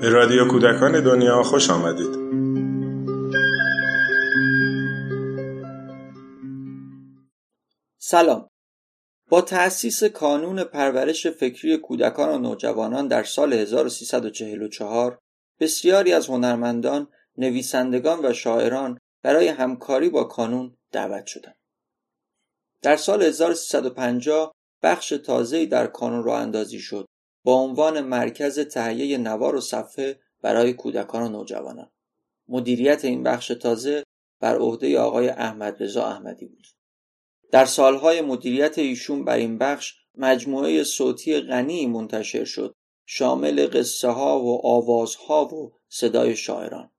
به رادیو کودکان دنیا خوش آمدید سلام با تأسیس کانون پرورش فکری کودکان و نوجوانان در سال 1344 بسیاری از هنرمندان، نویسندگان و شاعران برای همکاری با کانون دعوت شدند. در سال 1350 بخش تازه‌ای در کانون راه اندازی شد با عنوان مرکز تهیه نوار و صفحه برای کودکان و نوجوانان. مدیریت این بخش تازه بر عهده آقای احمد رضا احمدی بود. در سالهای مدیریت ایشون بر این بخش مجموعه صوتی غنی منتشر شد شامل قصه ها و آوازها و صدای شاعران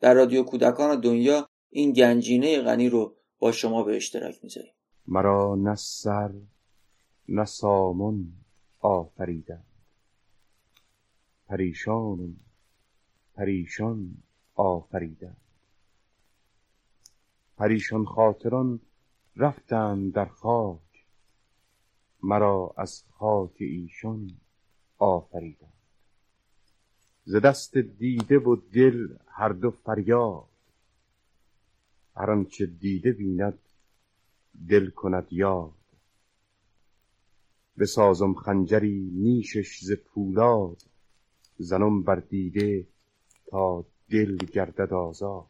در رادیو کودکان دنیا این گنجینه غنی رو با شما به اشتراک می‌ذاریم مرا نه سر نه سامون آفریدن پریشان پریشان آفریدن پریشان خاطران رفتند در خاک مرا از خاک ایشان آفریدند. ز دست دیده و دل هر دو فریاد هر آنچه دیده بیند دل کند یاد. بسازم خنجری نیشش ز پولاد. زنم بر دیده تا دل گردد آزاد.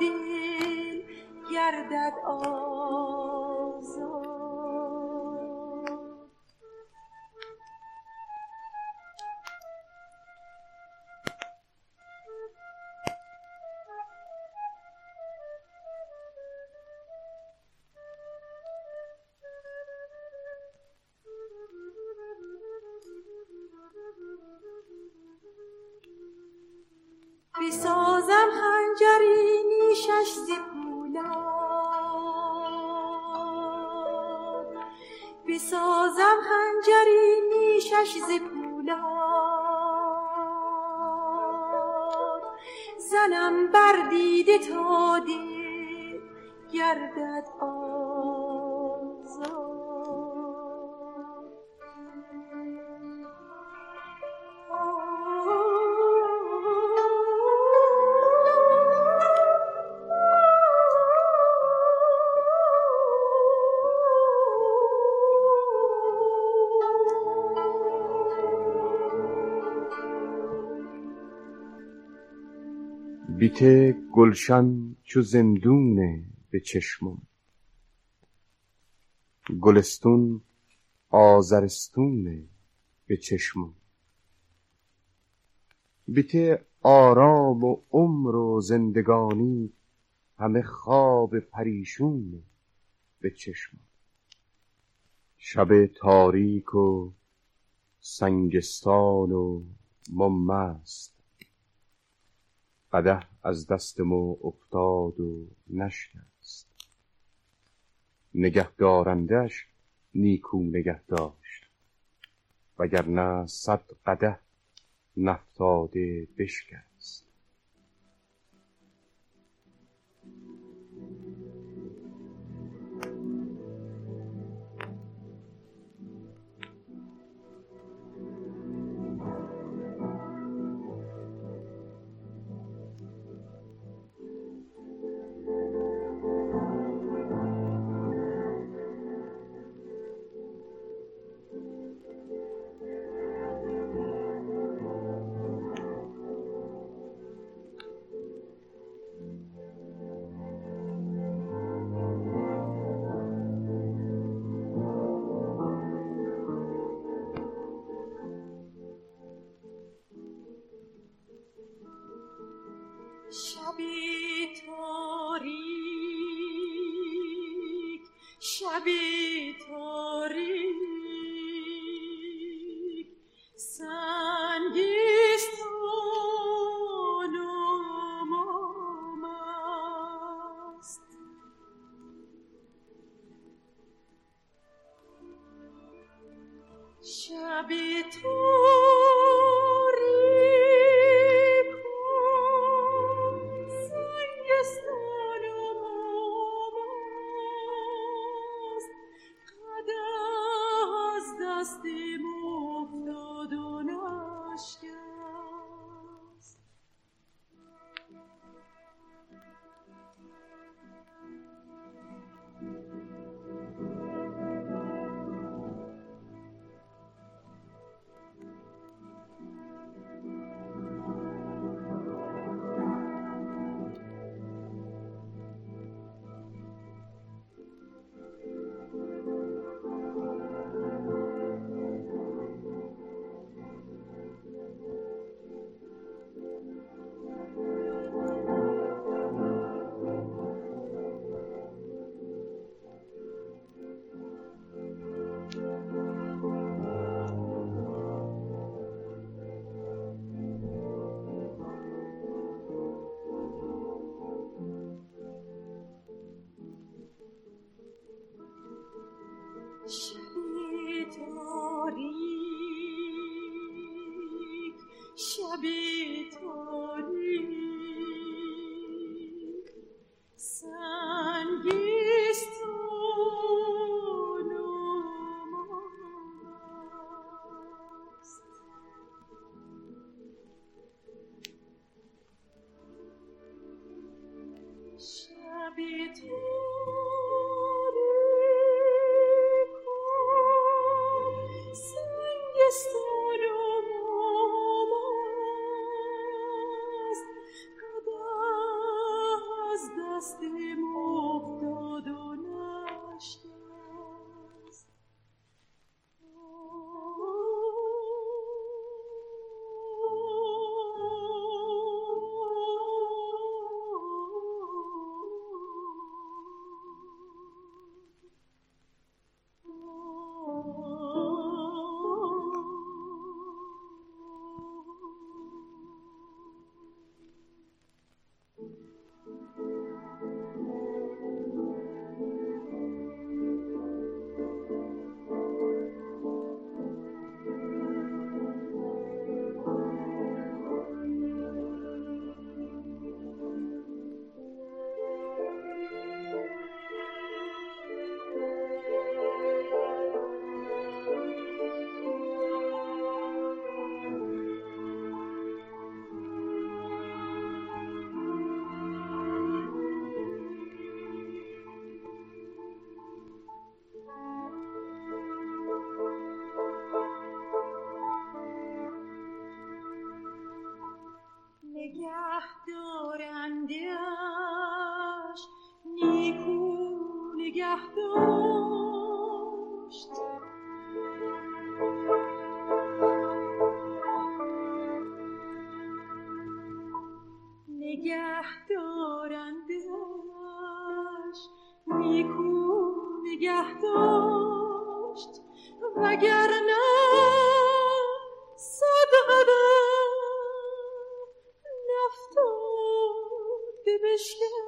دل گردد آزاد بیته گلشن چو زندونه به چشمم. گلستون آزرستونه به چشمم. بیته آرام و عمر و زندگانی همه خواب پریشونه به چشمم. شب تاریک و سنگستان و ما مست قده از دست ما افتاد و نشکست. نگه دارندش نیکو نگه داشت وگرنه صد قده نفتاده بشکست. Yes. Bestimmt.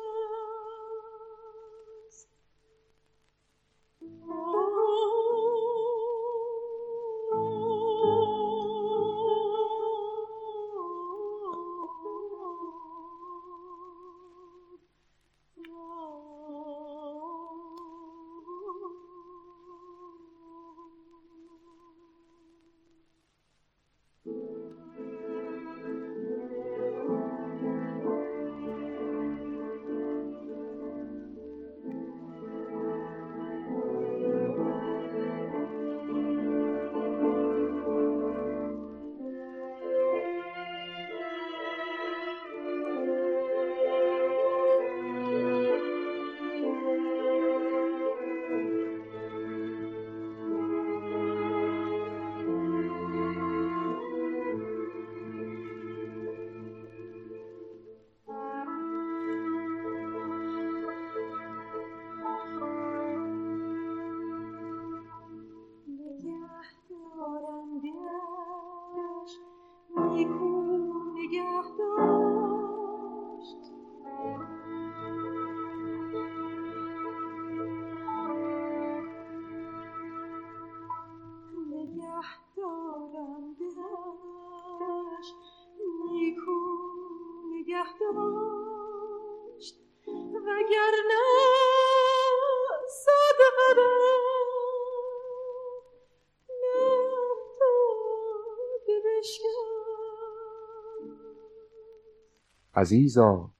عزیزا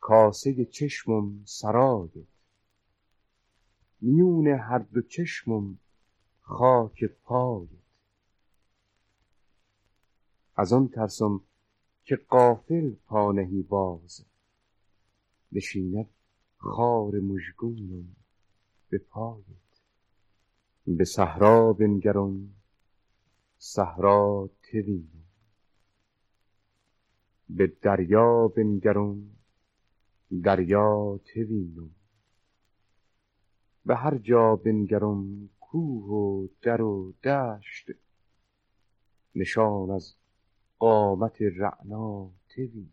کاسه چشمم سرایت میون هر دو چشمم خاک پایت از آن ترسم که قافل پانهی باز. نشیند خار مژگونم به پایت. به صحرا بنگرم صحرا توینم به دریا بنگرم دریا توینم به هر جا بنگرم کوه و در و دشت. نشان از قامت رعنا به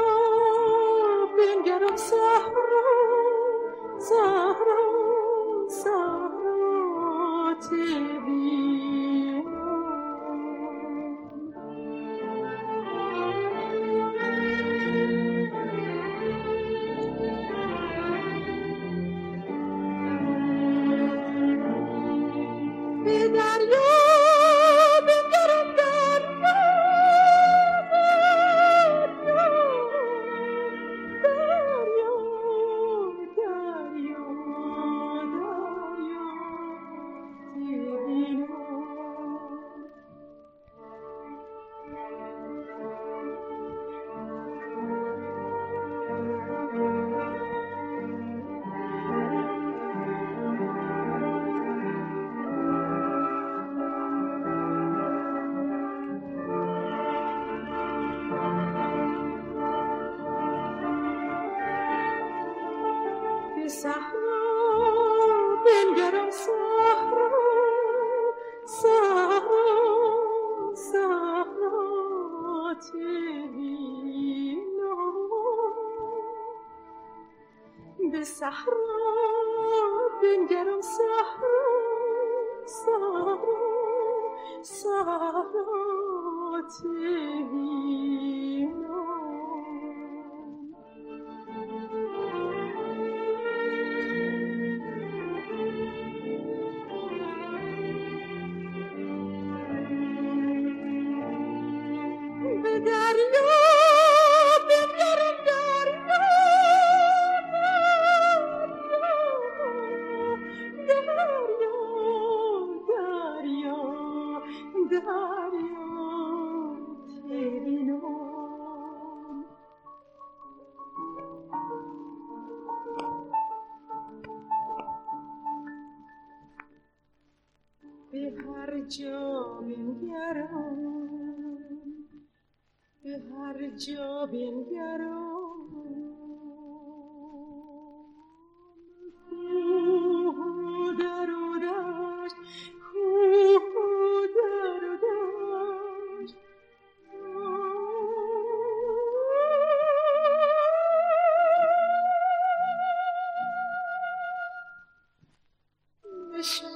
Krishna.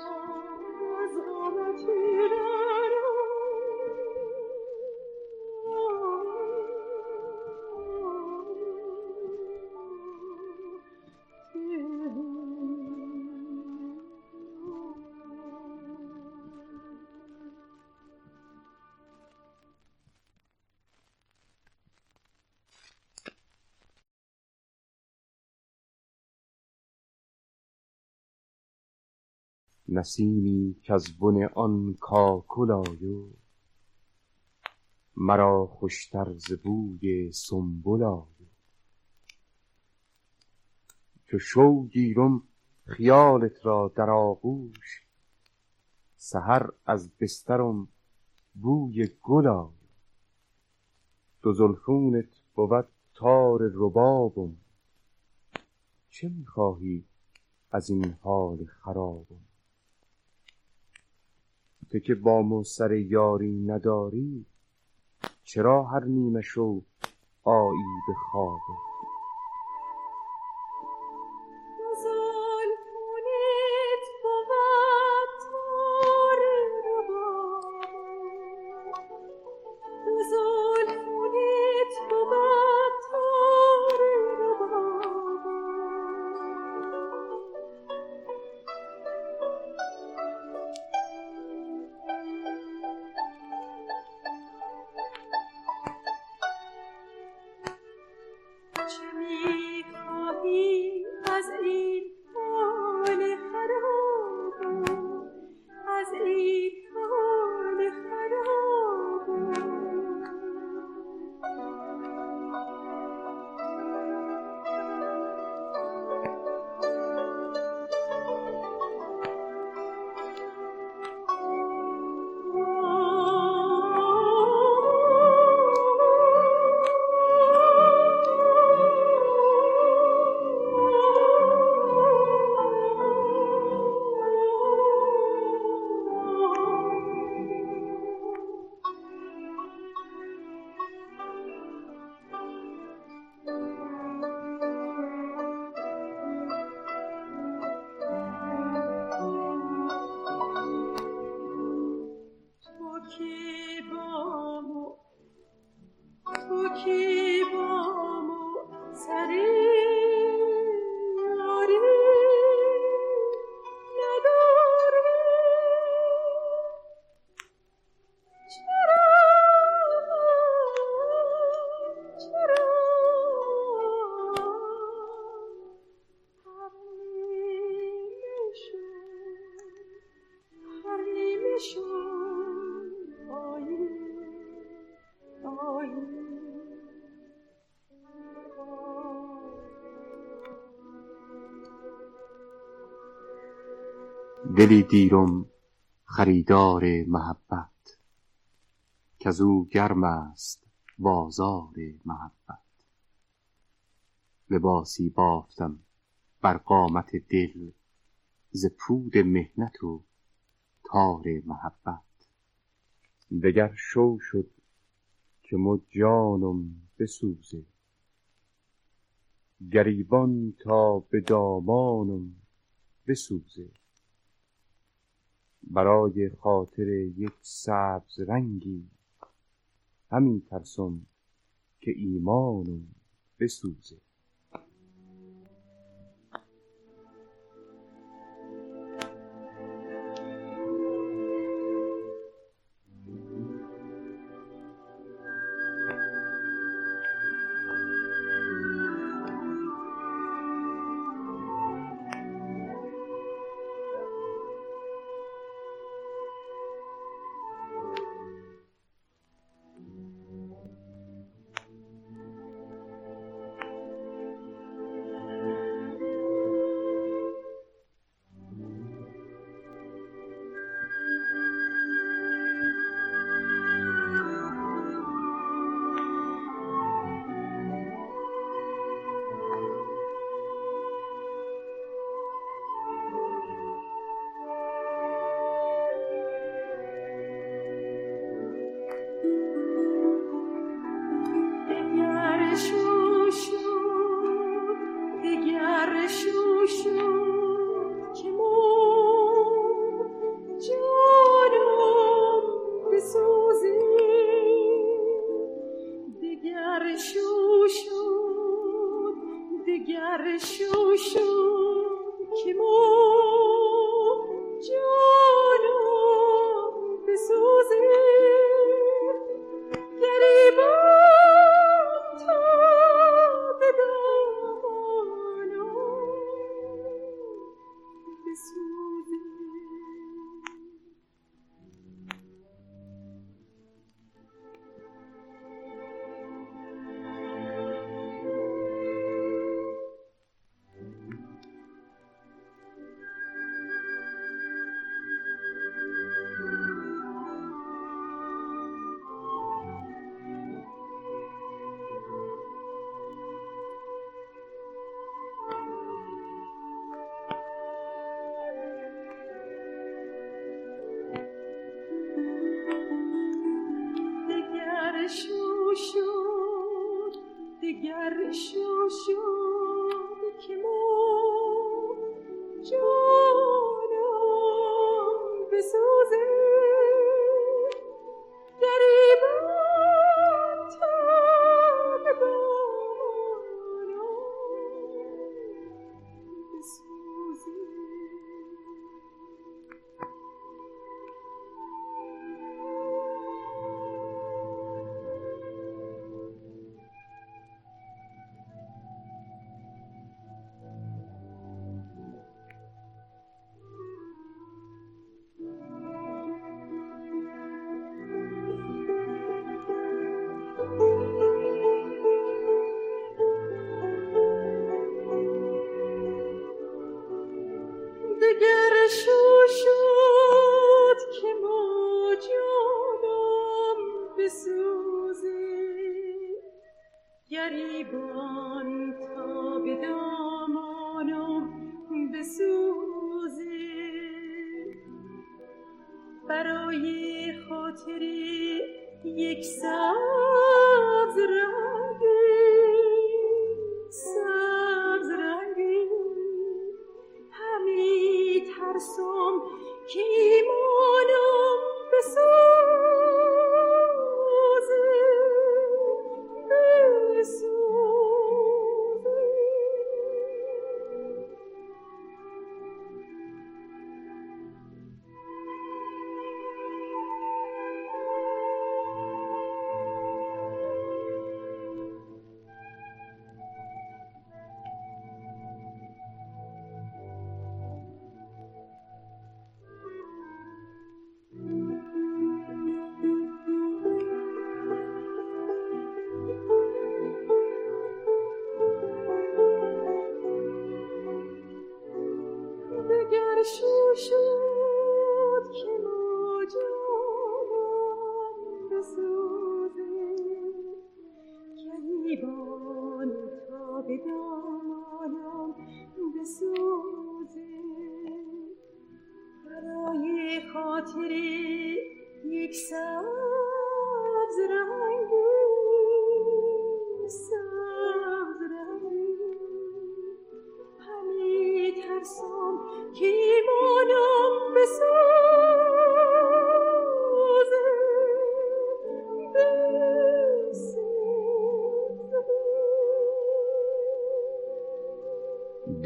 نسیمی از بن آن کاکل آیو مرا خوشتر ز بوی سنبل آیو چو شو گیرم خیالت را در آغوش سحر از بسترم بوی گل آیو دو زلفونت بود تار ربابم چه می‌خواهی از این حال خرابم؟ تو که با سر یاری نداری چرا هر نیمه شو آیی به خوابه دلی دیرم خریدار محبت که او گرم است بازار محبت. لباسی بافتم بر قامت دل ز پود مهنت و تار محبت. دگر شو شد که مو جانم بسوزه گریبان تا به دامانم بسوزه. برای خاطر یک سبز رنگی. همی ترسم که ایمانم بسوزه.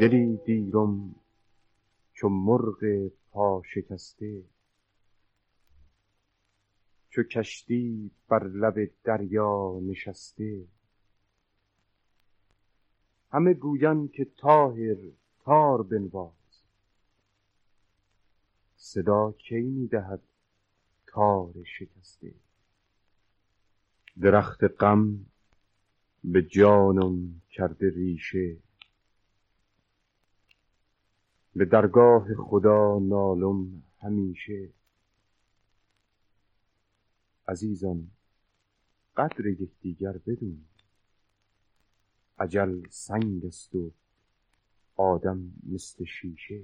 دلی دیرم چو مرغ پا شکسته چو کشتی بر لب دریا نشسته. همه گویند که طاهر تار بنواز. صدا کی می‌دهد تار شکسته؟ درخت غم به جانم کرده ریشه. به درگاه خدا نالم همیشه. عزیزان قدر یکدیگر بدون. عجل سنگ است و آدم مثل شیشه.